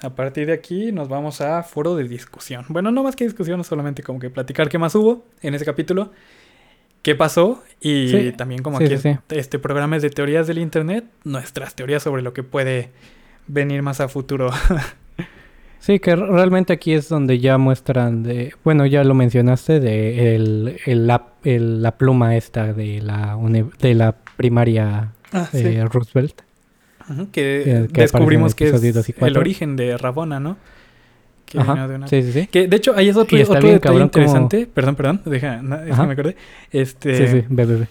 A partir de aquí nos vamos a foro de discusión. Bueno, no más que discusión, solamente como que platicar qué más hubo en ese capítulo qué pasó y también como aquí este programa es de teorías del internet, nuestras teorías sobre lo que puede venir más a futuro. sí, que realmente aquí es donde ya muestran de, bueno, ya lo mencionaste de el, el, la, pluma esta de la de la primaria ah, de Roosevelt. que, descubrimos que es el origen de Rabona, ¿no? Que de una... Sí, sí, sí. Que de hecho, ahí es otro, otro detalle interesante. Perdón, perdón, deja, me acordé. Este, sí, sí, ve, ve,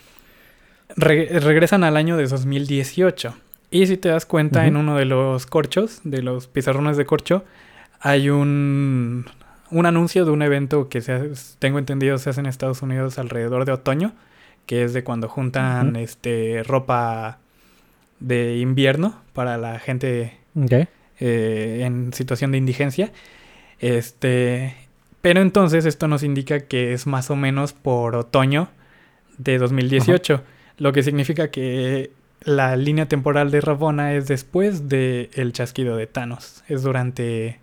regresan al año de 2018. Y si te das cuenta, en uno de los corchos, de los pizarrones de corcho, hay un, un anuncio de un evento que se tengo entendido se hace en Estados Unidos alrededor de otoño, que es de cuando juntan este ropa de invierno para la gente eh, en situación de indigencia. Este, pero entonces esto nos indica que es más o menos por otoño de 2018, lo que significa que la línea temporal de Rabona es después del el chasquido de Thanos, es durante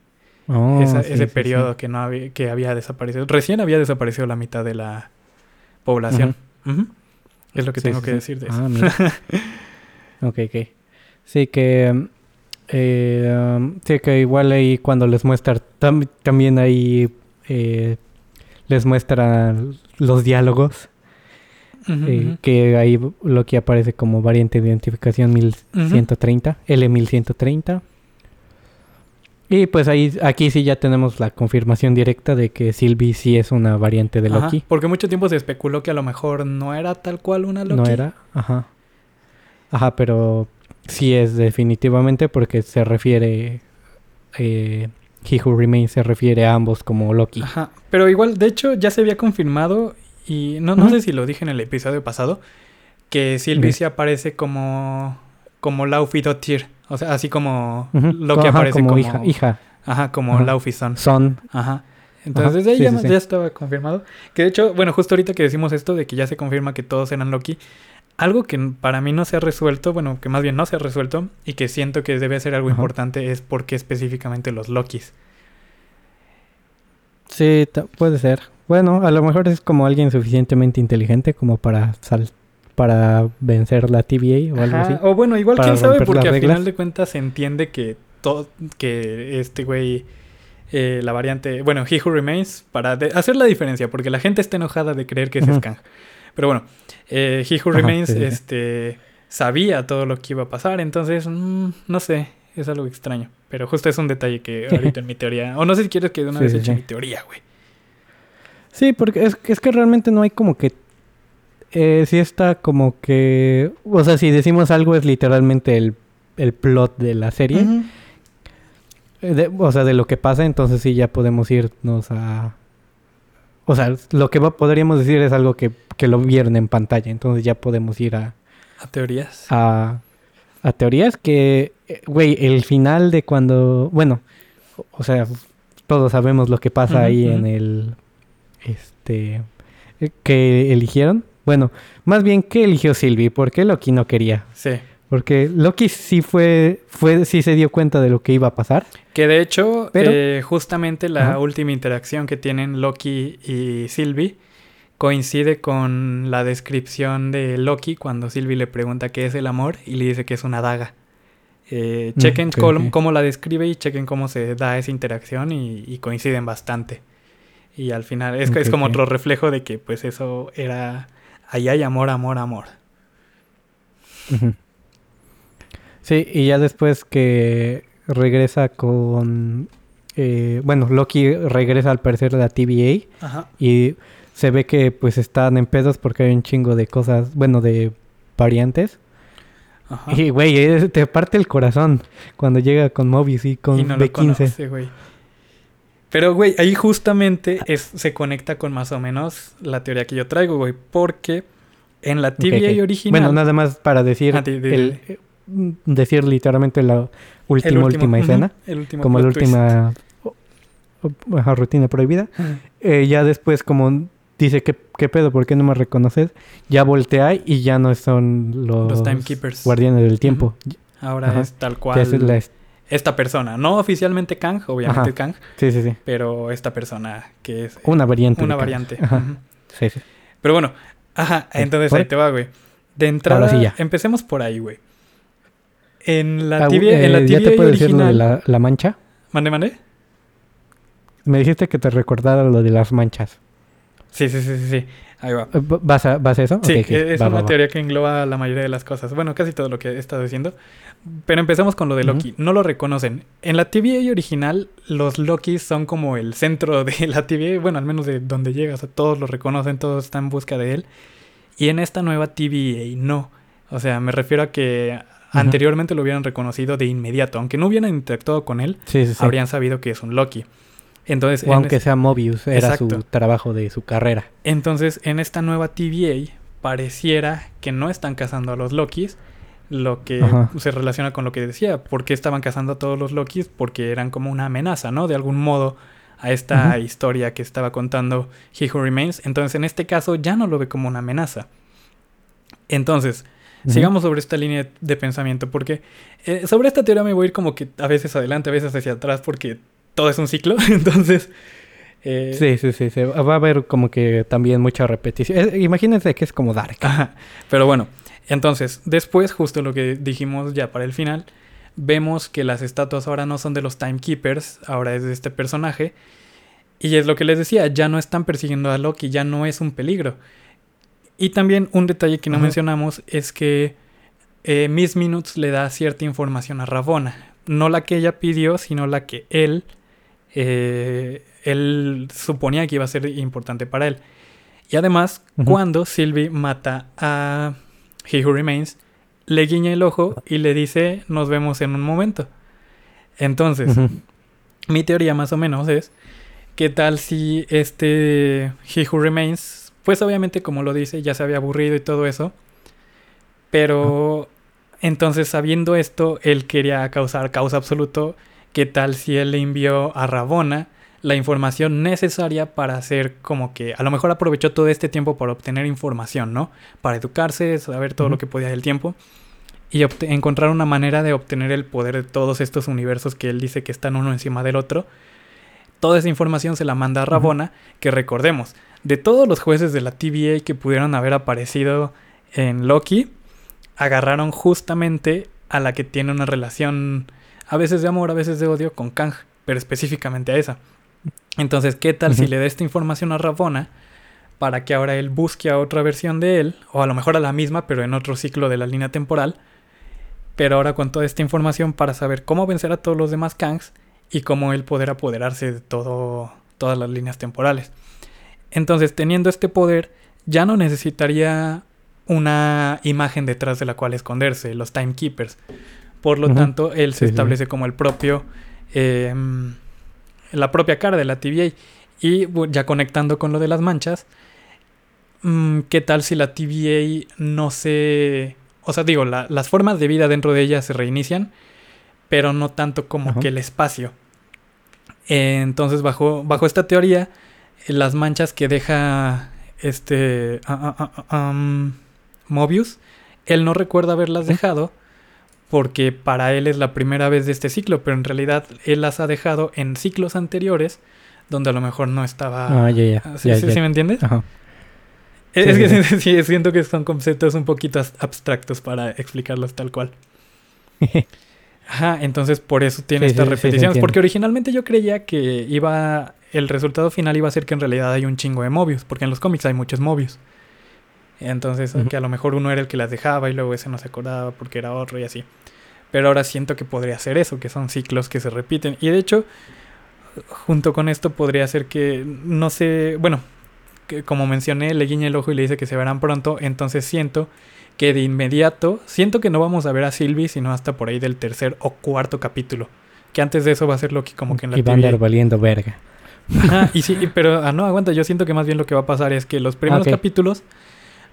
Oh, esa- sí, ese sí, periodo que no había, que había desaparecido. Recién había desaparecido la mitad de la población. Es lo que tengo que decir de eso. Ah, mira. ok, ok. Sí, que... eh, um, sí, que igual ahí cuando les muestra... tam- también ahí eh, les muestra los diálogos. Eh, que ahí lo que aparece como variante de identificación 1130, L1130. Y pues ahí, aquí sí ya tenemos la confirmación directa de que Sylvie sí es una variante de Ajá, Loki. porque mucho tiempo se especuló que a lo mejor no era tal cual una Loki. No era, ajá. Ajá, pero sí es definitivamente porque se refiere. Eh, He Who Remains se refiere a ambos como Loki. Ajá. Pero igual, de hecho, ya se había confirmado, y no, no sé si lo dije en el episodio pasado, que Sylvie sí aparece como, como Laufey Dottir. O sea, así como Loki ajá, aparece como, hija, hija. Ajá, como. Laufey Son. Son. Ajá. Entonces, Ajá, desde ahí sí, ya, sí. ya estaba confirmado. Que de hecho, bueno, justo ahorita que decimos esto de que ya se confirma que todos eran Loki, algo que para mí no se ha resuelto, bueno, que más bien no se ha resuelto y que siento que debe ser algo Ajá. importante es por qué específicamente los Lokis. Sí, puede ser. Bueno, a lo mejor es como alguien suficientemente inteligente como para sal para vencer la TVA o algo Ajá, así. O bueno, igual quién sabe, porque al final de cuentas se entiende que todo, que este güey, eh, la variante, bueno, He Who Remains, para hacer la diferencia, porque la gente está enojada de creer que es Ujú. Pero bueno, eh, He Who Remains, sí, este, sabía todo lo que iba a pasar, entonces, mm, no sé, es algo extraño. Pero justo es un detalle que ahorita en mi teoría, o no sé si quieres que de una Sí, vez eche sí. mi teoría, güey. Sí, porque es, es que realmente no hay como que... Eh, sí está como que... O sea, si decimos algo es literalmente el, el plot de la serie. Eh, de- o sea, de lo que pasa, entonces sí ya podemos irnos a... O sea, lo que va- podríamos decir es algo que, que lo vieron en pantalla, entonces ya podemos ir a, A teorías. a, a teorías que, eh, güey, el final de cuando, bueno, o- sea, todos sabemos lo que pasa ahí en el, este, eh, que eligieron. Bueno, más bien, ¿qué eligió Sylvie? ¿Por qué Loki no quería? Sí. Porque Loki sí fue, fue, sí se dio cuenta de lo que iba a pasar. Que de hecho, Pero- eh, justamente la Ajá. última interacción que tienen Loki y Sylvie coincide con la descripción de Loki cuando Sylvie le pregunta qué es el amor y le dice que es una daga. Eh, Mm, chequen cómo, la describe y chequen cómo se da esa interacción y, y coinciden bastante. Y al final es, como otro reflejo de que pues eso era... Ahí hay amor, amor, amor. Ujú. Sí, y ya después que regresa con... eh, bueno, Loki regresa al parecer a la TVA Ajá. y se ve que pues están en pedos porque hay un chingo de cosas, bueno, de variantes. Ajá. Y güey, es- te parte el corazón cuando llega con Mobius y con y no lo B15. conoce, güey. Pero, güey, ahí justamente es, se conecta con más o menos la teoría que yo traigo, güey. Porque en la TVA Ok, ok. original... Bueno, nada más para decir, Ah, el- eh, decir literalmente la el última, último- última escena, como la última ajá, rutina prohibida. Eh, ya después como dice, ¿qué, ¿qué pedo? ¿Por qué no me reconoces? Ya voltea y ya no son los, Los Timekeepers. guardianes del tiempo. Ahora Ajá. es tal cual es la- esta persona. No oficialmente Kang, obviamente Ajá. Kang, sí, sí, sí. pero esta persona que es Una variante. una variante. Ajá. Sí, sí. Pero bueno, ajá, entonces ¿Por? ahí te va, güey. De entrada, sí ya. empecemos por ahí, güey. En la Ah, TVA, en la eh, ¿Ya te puedo decir lo de original... la, la mancha? ¿Mande, mande? Me dijiste que te recordara lo de las manchas. Sí, sí, sí, sí, sí. Ahí va. Eh, ¿Vas a, vas a eso? Sí, Ok, ok, es va, una va, va. teoría que engloba la mayoría de las cosas. Bueno, casi todo lo que he estado diciendo. Pero empecemos con lo de. Loki. No lo reconocen. En la TVA original, los Lokis son como el centro de la TVA. Bueno, al menos de donde llegas. O sea, todos lo reconocen, todos están en busca de él. Y en esta nueva TVA no. O sea, me refiero a que anteriormente lo hubieran reconocido de inmediato. Aunque no hubieran interactuado con él, Sí, sí, sí. habrían sabido que es un Loki. Entonces, O aunque es- sea Mobius, era Exacto. su trabajo de su carrera. entonces, en esta nueva TVA, pareciera que no están cazando a los Lokis, lo que Ajá. se relaciona con lo que decía. ¿Por qué estaban cazando a todos los Lokis? Porque eran como una amenaza, ¿no? De algún modo a esta historia que estaba contando He Who Remains. Entonces, en este caso, ya no lo ve como una amenaza. Entonces, Sigamos sobre esta línea de pensamiento, porque eh, sobre esta teoría me voy a ir como que a veces adelante, a veces hacia atrás, porque todo es un ciclo, entonces... Eh, sí, sí, sí, sí, va a haber como que también mucha repetición. imagínense que es como Dark. Ajá, pero bueno, entonces, después, justo lo que dijimos ya para el final, vemos que las estatuas ahora no son de los Timekeepers, ahora es de este personaje. Y es lo que les decía, ya no están persiguiendo a Loki, ya no es un peligro. Y también un detalle que no mencionamos es que eh, Miss Minutes le da cierta información a Ravonna. No la que ella pidió, sino la que él, eh, él suponía que iba a ser importante para él. Y además, cuando Sylvie mata a He Who Remains, le guiña el ojo y le dice nos vemos en un momento. Entonces, mi teoría más o menos es, ¿qué tal si este He Who Remains, pues obviamente como lo dice, ya se había aburrido y todo eso, pero entonces sabiendo esto, él quería causar causa absoluto, ¿qué tal si él le envió a Rabona la información necesaria para hacer como que a lo mejor aprovechó todo este tiempo para obtener información, ¿no? Para educarse, saber todo lo que podía del tiempo y encontrar una manera de obtener el poder de todos estos universos que él dice que están uno encima del otro. Toda esa información se la manda a Rabona, que recordemos, de todos los jueces de la TVA que pudieron haber aparecido en Loki, agarraron justamente a la que tiene una relación a veces de amor, a veces de odio con Kang, pero específicamente a esa. Entonces, ¿qué tal si le da esta información a Ravonna para que ahora él busque a otra versión de él, o a lo mejor a la misma, pero en otro ciclo de la línea temporal? Pero ahora con toda esta información para saber cómo vencer a todos los demás Kangs y cómo él poder apoderarse de todo, todas las líneas temporales. Entonces, teniendo este poder, ya no necesitaría una imagen detrás de la cual esconderse, los Timekeepers. Por lo tanto, él se establece como el propio em, la propia cara de la TVA. Y ya conectando con lo de las manchas, mm, ¿qué tal si la TVA no se... O sea, digo, las formas de vida dentro de ella se reinician, pero no tanto como que el espacio. entonces, bajo, bajo esta teoría, las manchas que deja este ah, Mobius, él no recuerda haberlas dejado porque para él es la primera vez de este ciclo, pero en realidad él las ha dejado en ciclos anteriores donde a lo mejor no estaba... Ah, ya, ya. ¿Sí, me entiendes? Ajá. Es, que sí, siento que son conceptos un poquito abstractos para explicarlos tal cual. Ajá, entonces por eso tiene estas repeticiones. porque originalmente yo creía que iba. El resultado final iba a ser que en realidad hay un chingo de Mobius. Porque en los cómics hay muchos Mobius. Entonces, que a lo mejor uno era el que las dejaba y luego ese no se acordaba porque era otro y así. Pero ahora siento que podría ser eso, que son ciclos que se repiten. Y de hecho, junto con esto podría ser que, no sé, bueno, que como mencioné, le guiña el ojo y le dice que se verán pronto. Entonces siento que de inmediato, siento que no vamos a ver a Sylvie sino hasta por ahí del tercer o cuarto capítulo. Que antes de eso va a ser lo que como que en la Y va a andar valiendo y sí, pero ah, no, aguanta, yo siento que más bien lo que va a pasar es que los primeros capítulos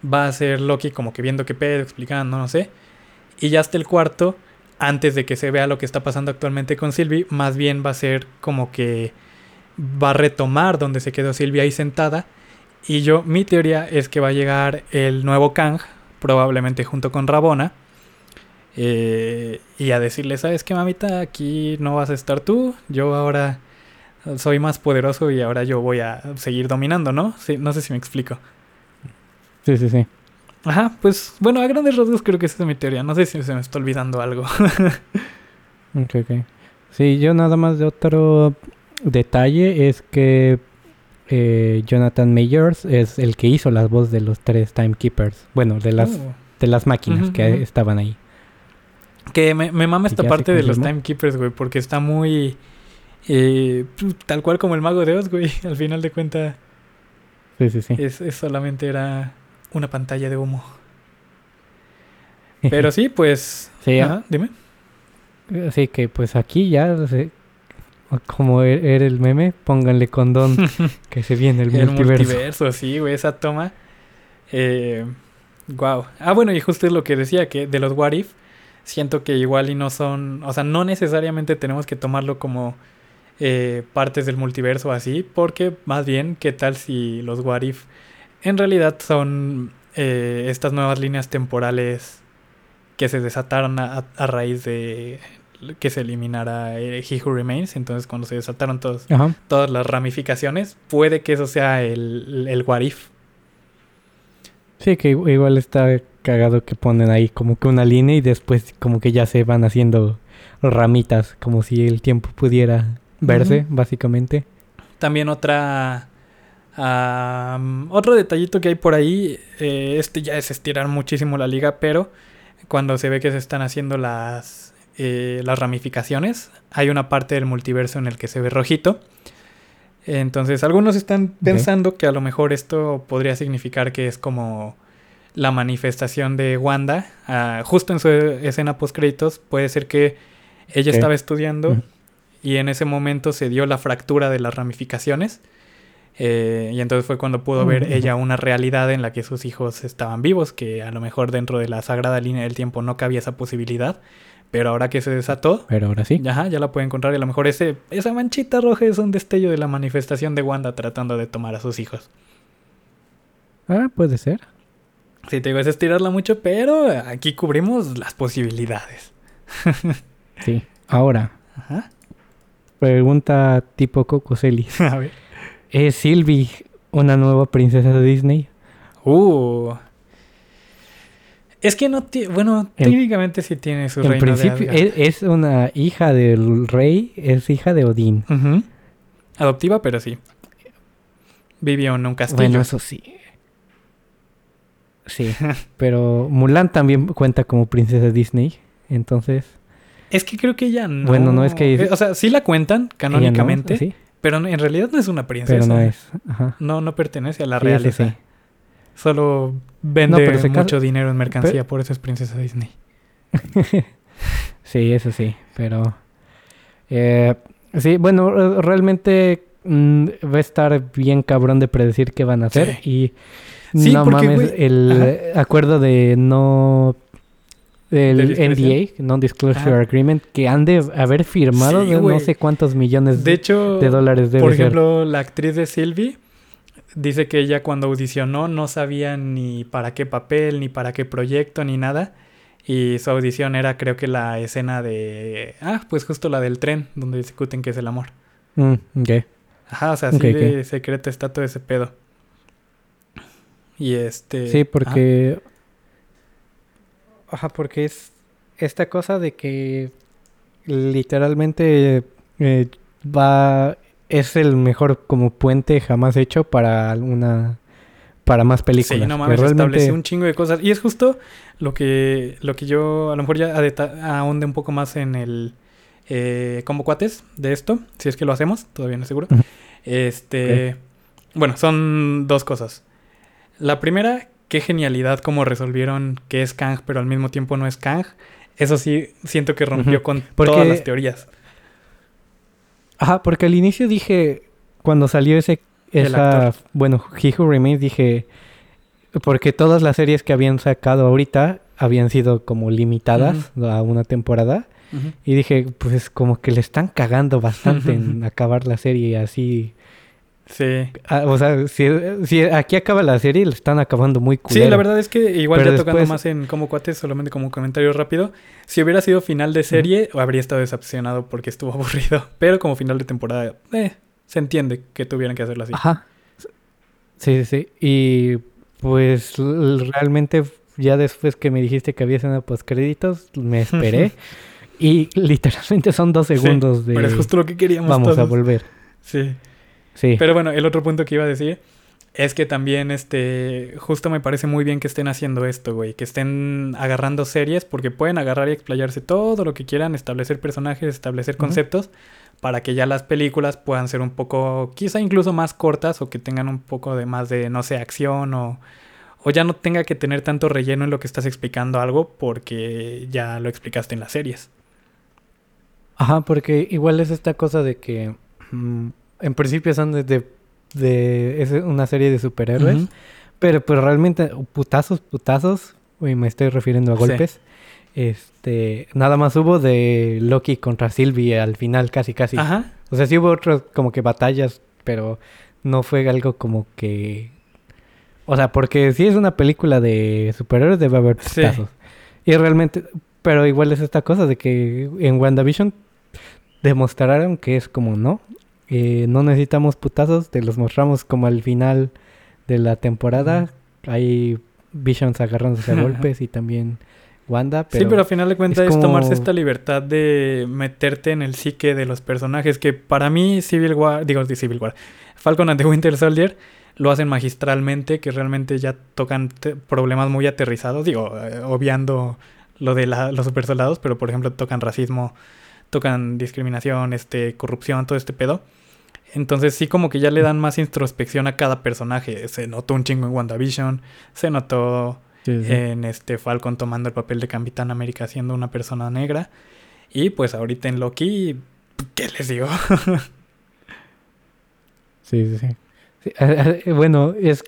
va a ser Loki como que viendo qué pedo, explicando, no sé. Y ya hasta el cuarto, antes de que se vea lo que está pasando actualmente con Sylvie, más bien va a ser como que va a retomar donde se quedó Sylvie ahí sentada. Y yo, mi teoría es que va a llegar el nuevo Kang, probablemente junto con Rabona. Eh, y a decirle, ¿sabes qué, mamita? Aquí no vas a estar tú. Yo ahora soy más poderoso y ahora yo voy a seguir dominando, ¿no? Sí, no sé si me explico. Sí, sí, sí. Ajá, pues bueno, a grandes rasgos creo que esa es mi teoría. No sé si se me está olvidando algo. ok, ok. Sí, yo nada más de otro detalle es que eh, Jonathan Mayers es el que hizo las voces de los tres Timekeepers. Bueno, de las, oh. de las máquinas que estaban ahí. Que me, me mama esta parte de los Timekeepers, güey, porque está muy... Eh, tal cual como el mago de Oz, güey, al final de cuentas. Sí, sí, sí. es solamente era una pantalla de humo. Pero sí, pues... Sí, dime. Así que pues aquí ya, como e-, era el meme, pónganle condón que se viene el, el multiverso. sí, güey, esa toma. Eh, wow. Ah, bueno, y justo es lo que decía, que de los What If, siento que igual y no son, o sea, no necesariamente tenemos que tomarlo como eh, partes del multiverso así, porque más bien, ¿qué tal si los What If en realidad son eh, estas nuevas líneas temporales que se desataron a, raíz de que se eliminara eh, He Who Remains. Entonces, cuando se desataron todos, Ajá. todas las ramificaciones, puede que eso sea el, el what if. Sí, que igual está cagado que ponen ahí como que una línea y después como que ya se van haciendo ramitas, como si el tiempo pudiera verse, Ujú. básicamente. También otra. otro detallito que hay por ahí. eh, este ya es estirar muchísimo la liga, pero cuando se ve que se están haciendo las, eh, las ramificaciones, hay una parte del multiverso en el que se ve rojito. Entonces, algunos están pensando que a lo mejor esto podría significar que es como la manifestación de Wanda. ah, justo en su escena post créditos, puede ser que ella estaba estudiando. Y en ese momento se dio la fractura de las ramificaciones. eh, y entonces fue cuando pudo ver ella una realidad en la que sus hijos estaban vivos, que a lo mejor dentro de la sagrada línea del tiempo no cabía esa posibilidad, pero ahora que se desató, Pero ahora sí. Ajá, ya la puede encontrar y a lo mejor ese, esa manchita roja es un destello de la manifestación de Wanda tratando de tomar a sus hijos. Ah, puede ser. Sí, te digo, es estirarla mucho, pero aquí cubrimos las posibilidades. Sí. Ahora, Ajá. Pregunta tipo Coco Celis. A ver. ¿Es Sylvie una nueva princesa de Disney? Uh. Es que no tiene. Bueno, En- técnicamente sí tiene su en reino principio, de Asgard. es, es una hija del rey, es hija de Odín. Adoptiva, pero sí. Vivió en un castillo. Bueno, eso sí. Sí, pero Mulan también cuenta como princesa Disney, entonces... Es que creo que ella no. Bueno, no es que- Eh, O sea, sí la cuentan ella no, canónicamente, sí, pero en realidad no es una princesa. pero no es. Ajá. No, no pertenece a la Sí, realeza. sí. Solo vende pero mucho dinero en mercancía, por eso es princesa Disney. Sí, eso sí, pero... eh, sí, bueno, re- realmente mm, va a estar bien cabrón de predecir qué van a hacer y... Sí, no porque, mames, el ajá. acuerdo de no... ¿De El? NDA, Non-Disclosure Ajá. Agreement, que han de haber firmado Sí, de no sé cuántos millones De hecho, de dólares debe por ser. ejemplo, la actriz de Sylvie dice que ella cuando audicionó no sabía ni para qué papel, ni para qué proyecto, ni nada. Y su audición era creo que la escena de... Ah, pues justo la del tren, donde discuten qué es el amor. Mm. Ajá, o sea, así de secreto está todo ese pedo. Y este... Sí, porque. Ajá, porque es esta cosa de que literalmente eh, va. Es el mejor como puente jamás hecho para una. Para más películas. Sí, no mames, realmente- estableció un chingo de cosas. Y es justo lo que, lo que yo a lo mejor ya ahonde un poco más en el eh, como cuates de esto, si es que lo hacemos, todavía no es seguro. Este, bueno, son dos cosas. La primera, qué genialidad cómo resolvieron que es Kang, pero al mismo tiempo no es Kang. Eso sí, siento que rompió con Porque- todas las teorías. Ajá, porque al inicio dije. Cuando salió ese. Esa, bueno, He Who Remains, dije. Porque todas las series que habían sacado ahorita habían sido como limitadas a una temporada. Y dije, pues como que le están cagando bastante en acabar la serie así. Sí. Ah, o sea, si, si aquí acaba la serie, le están acabando muy culero. Sí, la verdad es que igual Pero ya tocando más en como cuates, solamente como comentario rápido. Si hubiera sido final de serie, habría estado decepcionado porque estuvo aburrido. Pero como final de temporada, eh, se entiende que tuvieran que hacerlo así. Ajá. Sí, sí, sí. Y pues realmente ya después que me dijiste que había escena post créditos, me esperé. y literalmente son dos Sí, segundos de... Pero es justo lo que queríamos Vamos a volver. Sí. Sí. Pero bueno, el otro punto que iba a decir es que también, este, justo me parece muy bien que estén haciendo esto, güey. Que estén agarrando series porque pueden agarrar y explayarse todo lo que quieran, establecer personajes, establecer conceptos, para que ya las películas puedan ser un poco, quizá incluso más cortas o que tengan un poco de más de, no sé, acción o, o ya no tenga que tener tanto relleno en lo que estás explicando algo porque ya lo explicaste en las series. Ajá, porque igual es esta cosa de que mm, en principio son de, de, es una serie de superhéroes, Ujú. pero pues realmente putazos, putazos, me estoy refiriendo a Sí. golpes. Este, nada más hubo de Loki contra Sylvie al final casi casi. Ajá. O sea, sí hubo otras como que batallas, pero no fue algo como que o sea, porque si es una película de superhéroes debe haber Sí. putazos. Y realmente Pero igual es esta cosa de que en WandaVision demostraron que es como no. Eh, no necesitamos putazos, te los mostramos como al final de la temporada. Hay Visions agarrándose a golpes y también Wanda. sí, pero al final de cuentas es, tomarse esta libertad de meterte en el psique de los personajes. Que para mí, Civil War, digo, Civil War, Falcon and the Winter Soldier lo hacen magistralmente, que realmente ya tocan problemas muy aterrizados. Digo, eh, obviando lo de los super soldados, pero por ejemplo tocan racismo, tocan discriminación, este, corrupción, todo este pedo. Entonces sí como que ya le dan más introspección a cada personaje. Se notó un chingo en WandaVision, se notó en este Falcon tomando el papel de Capitán América siendo una persona negra. Y pues ahorita en Loki, ¿qué les digo? sí, sí, sí. Bueno, es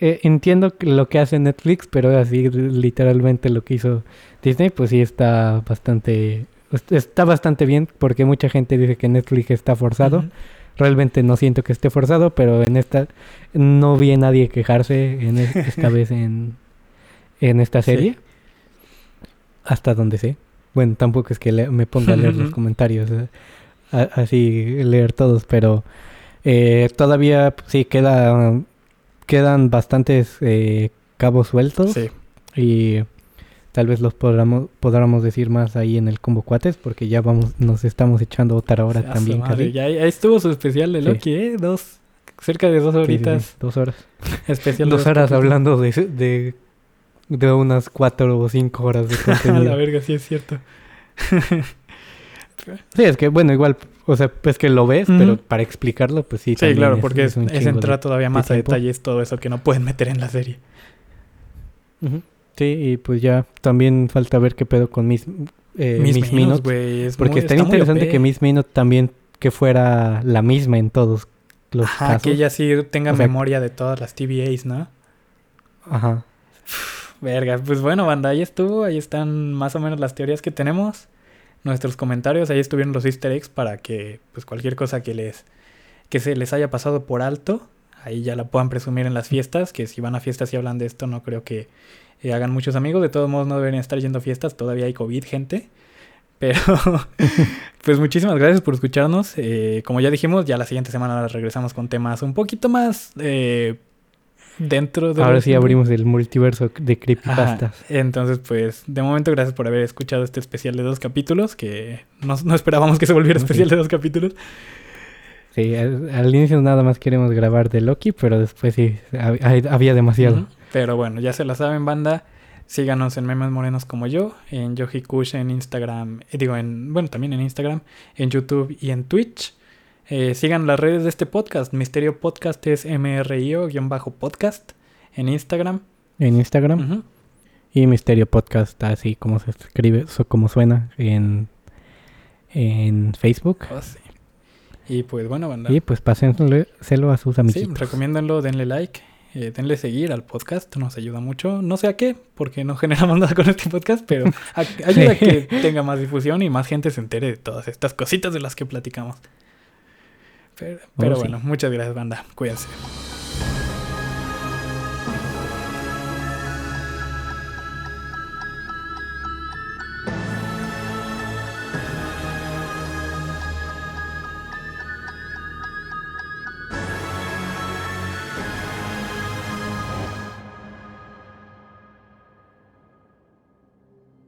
eh, entiendo lo que hace Netflix, pero así literalmente lo que hizo Disney, pues sí está bastante está bastante bien porque mucha gente dice que Netflix está forzado. Realmente no siento que esté forzado, pero en esta no vi a nadie quejarse en esta vez en, en esta serie. Hasta donde sé. Bueno, tampoco es que me ponga a leer los comentarios, eh, así leer todos, pero eh, todavía sí queda, quedan bastantes eh, cabos sueltos. Sí. Y Tal vez los podamos, podamos decir más ahí en el combo cuates, porque ya vamos, nos estamos echando otra hora también. ya, ahí estuvo su especial de Loki, ¿eh? Dos, cerca de dos horitas. dos horas. Especial dos, horas hablando de, de, de, unas cuatro o cinco horas de contenido. la verga, sí es cierto. sí, es que bueno, igual, o sea, pues que lo ves, pero para explicarlo, pues sí. Sí, claro, porque es, entrar todavía más a detalles todo eso que no pueden meter en la serie. Sí, y pues ya también falta ver qué pedo con mis, eh, mis, Minutes. porque está interesante que Miss Minute también que fuera la misma en todos los casos. que ella sí tenga memoria de todas las TVAs, ¿no? Ajá. verga, pues bueno, banda, ahí estuvo, ahí están más o menos las teorías que tenemos, nuestros comentarios, ahí estuvieron los easter eggs para que pues cualquier cosa que les que se les haya pasado por alto, ahí ya la puedan presumir en las fiestas, que si van a fiestas y hablan de esto, no creo que eh, hagan muchos amigos. De todos modos, no deberían estar yendo a fiestas. Todavía hay COVID, gente. Pero, pues muchísimas gracias por escucharnos. Eh, como ya dijimos, ya la siguiente semana regresamos con temas un poquito más eh, dentro de... Ahora sí abrimos el multiverso de creepypastas. Entonces, pues, de momento, gracias por haber escuchado este especial de dos capítulos, que no, no esperábamos que se volviera especial de dos capítulos. Sí, al, inicio nada más queremos grabar de Loki, pero después sí, había demasiado. Pero bueno, ya se la saben, banda. Síganos en Memes Morenos como yo, en Kush en Instagram, eh, digo, en, bueno, también en Instagram, en YouTube y en Twitch. Eh, sigan las redes de este podcast. Misterio Podcast es MRIO-podcast en Instagram. En Instagram. Y Misterio Podcast, así como se escribe, como suena, en, en Facebook. Oh, y pues bueno, banda. Y pues pásenselo a sus amigos. Sí, recomiéndenlo, denle like eh, denle seguir al podcast, nos ayuda mucho. No sé a qué, porque no generamos nada con este podcast, pero ayuda a que tenga más difusión y más gente se entere de todas estas cositas de las que platicamos. Pero, oh, bueno, muchas gracias, banda. Cuídense.